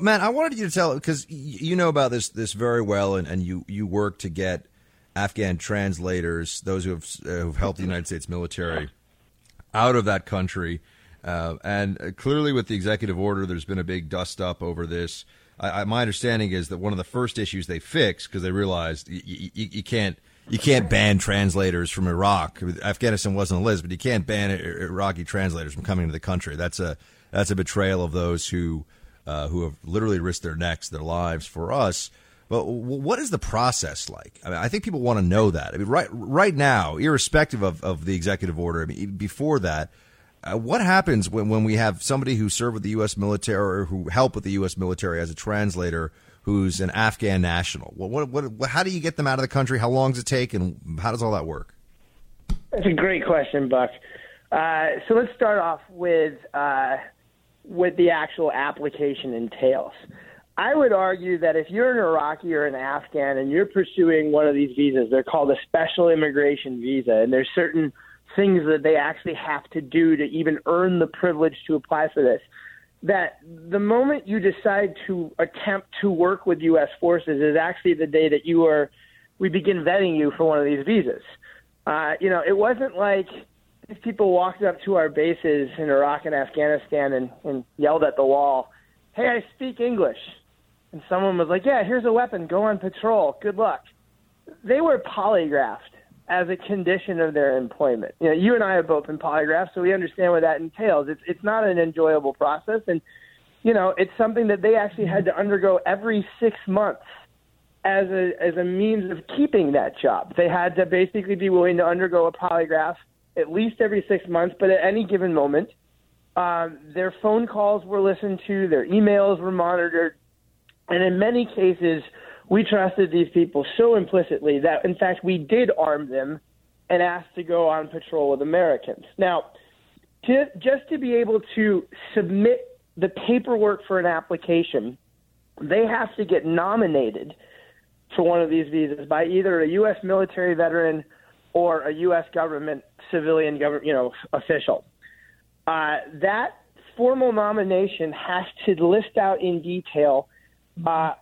Matt, I wanted you to tell because you know about this this very well, and, and you you work to get Afghan translators, those who have uh, who've helped the United States military out of that country. Uh, and uh, clearly, with the executive order, there's been a big dust up over this. I, I, my understanding is that one of the first issues they fixed because they realized y- y- you can't you can't ban translators from Iraq. Afghanistan wasn't on the list, but you can't ban Iraqi translators from coming to the country. That's a that's a betrayal of those who uh, who have literally risked their necks, their lives for us. But what is the process like? I mean, I think people want to know that. I mean, right right now, irrespective of, of the executive order, I mean, before that, uh, what happens when, when we have somebody who served with the U.S. military or who helped with the U.S. military as a translator who's an Afghan national? What, what, what, how do you get them out of the country? How long does it take, and how does all that work? That's a great question, Buck. Uh, so let's start off with uh, what the actual application entails. I would argue that if you're an Iraqi or an Afghan and you're pursuing one of these visas, they're called a special immigration visa, and there's certain things that they actually have to do to even earn the privilege to apply for this. That the moment you decide to attempt to work with U.S. forces is actually the day that you are, we begin vetting you for one of these visas. Uh, you know, it wasn't like these people walked up to our bases in Iraq and Afghanistan and, and yelled at the wall, Hey, I speak English. And someone was like, Yeah, here's a weapon. Go on patrol. Good luck. They were polygraphed as a condition of their employment. You know, you and I have both been polygraphed, so we understand what that entails. It's it's not an enjoyable process and you know, it's something that they actually had to undergo every six months as a as a means of keeping that job. They had to basically be willing to undergo a polygraph at least every six months, but at any given moment, um, their phone calls were listened to, their emails were monitored, and in many cases, we trusted these people so implicitly that, in fact, we did arm them and asked to go on patrol with Americans. Now, to, just to be able to submit the paperwork for an application, they have to get nominated for one of these visas by either a U.S. military veteran or a U.S. government civilian government, you know, official. Uh, that formal nomination has to list out in detail uh,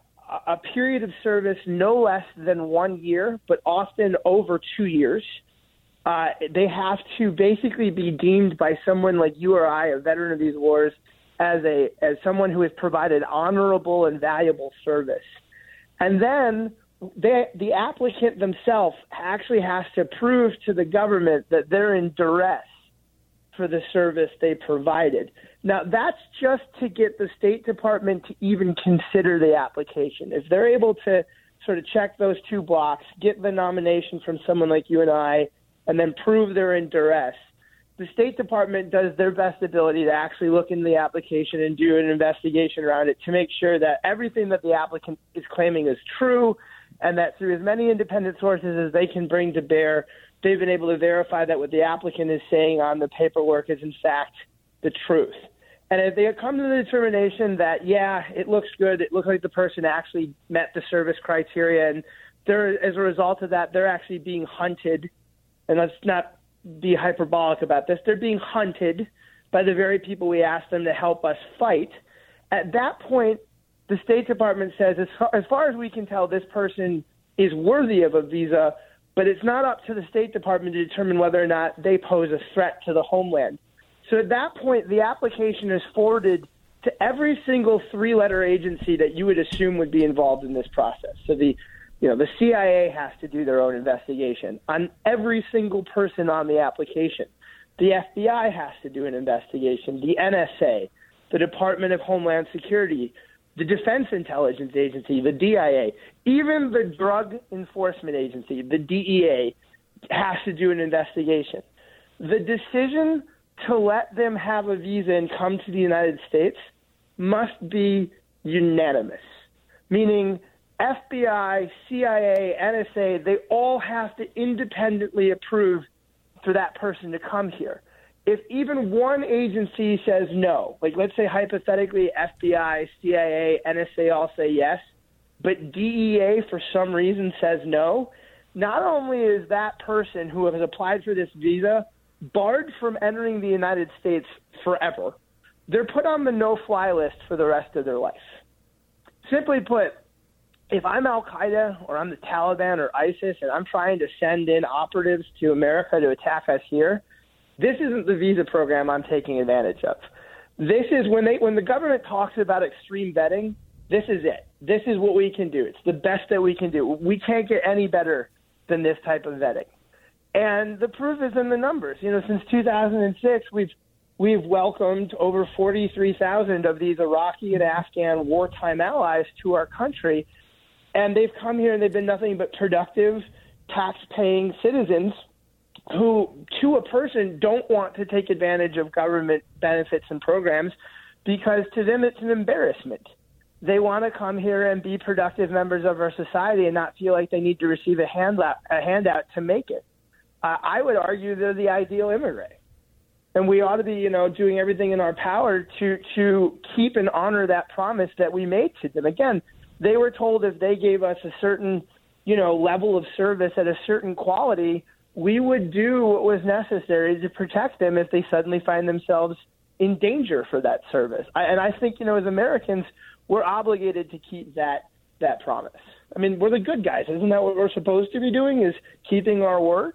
a period of service no less than one year, but often over two years. Uh, they have to basically be deemed by someone like you or I, a veteran of these wars, as a as someone who has provided honorable and valuable service. And then the applicant themselves actually has to prove to the government that they're in duress for the service they provided. Now, that's just to get the State Department to even consider the application. If they're able to sort of check those two blocks, get the nomination from someone like you and I, and then prove they're in duress, the State Department does their best ability to actually look into the application and do an investigation around it to make sure that everything that the applicant is claiming is true and that through as many independent sources as they can bring to bear, they've been able to verify that what the applicant is saying on the paperwork is in fact the truth. And if they come to the determination that, yeah, it looks good, it looks like the person actually met the service criteria, and they're, as a result of that, they're actually being hunted, and let's not be hyperbolic about this, they're being hunted by the very people we asked them to help us fight. At that point, the State Department says, as far, as far as we can tell, this person is worthy of a visa, but it's not up to the State Department to determine whether or not they pose a threat to the homeland. So at that point, the application is forwarded to every single three-letter agency that you would assume would be involved in this process. So the you know, the CIA has to do their own investigation on every single person on the application. The FBI has to do an investigation. The NSA, the Department of Homeland Security, the Defense Intelligence Agency, the DIA, even the Drug Enforcement Agency, the DEA, has to do an investigation. The decision to let them have a visa and come to the United States must be unanimous, meaning FBI, CIA, NSA, they all have to independently approve for that person to come here. If even one agency says no, like let's say hypothetically FBI, CIA, NSA all say yes, but DEA for some reason says no, not only is that person who has applied for this visa barred from entering the United States forever, they're put on the no fly list for the rest of their life. Simply put, if I'm Al Qaeda or I'm the Taliban or ISIS and I'm trying to send in operatives to America to attack us here, this isn't the visa program I'm taking advantage of. This is when they when the government talks about extreme vetting, this is it. This is what we can do. It's the best that we can do. We can't get any better than this type of vetting. And the proof is in the numbers. You know, since 2006, we've we've welcomed over 43,000 of these Iraqi and Afghan wartime allies to our country, and they've come here and they've been nothing but productive, tax-paying citizens who, to a person, don't want to take advantage of government benefits and programs because to them it's an embarrassment. They want to come here and be productive members of our society and not feel like they need to receive a handout, a handout to make it. Uh, I would argue they're the ideal immigrant, and we ought to be, you know, doing everything in our power to to keep and honor that promise that we made to them. Again, they were told if they gave us a certain, you know, level of service at a certain quality, we would do what was necessary to protect them if they suddenly find themselves in danger for that service. I, and I think, you know, as Americans, we're obligated to keep that that promise. I mean, we're the good guys. Isn't that what we're supposed to be doing? Is keeping our word?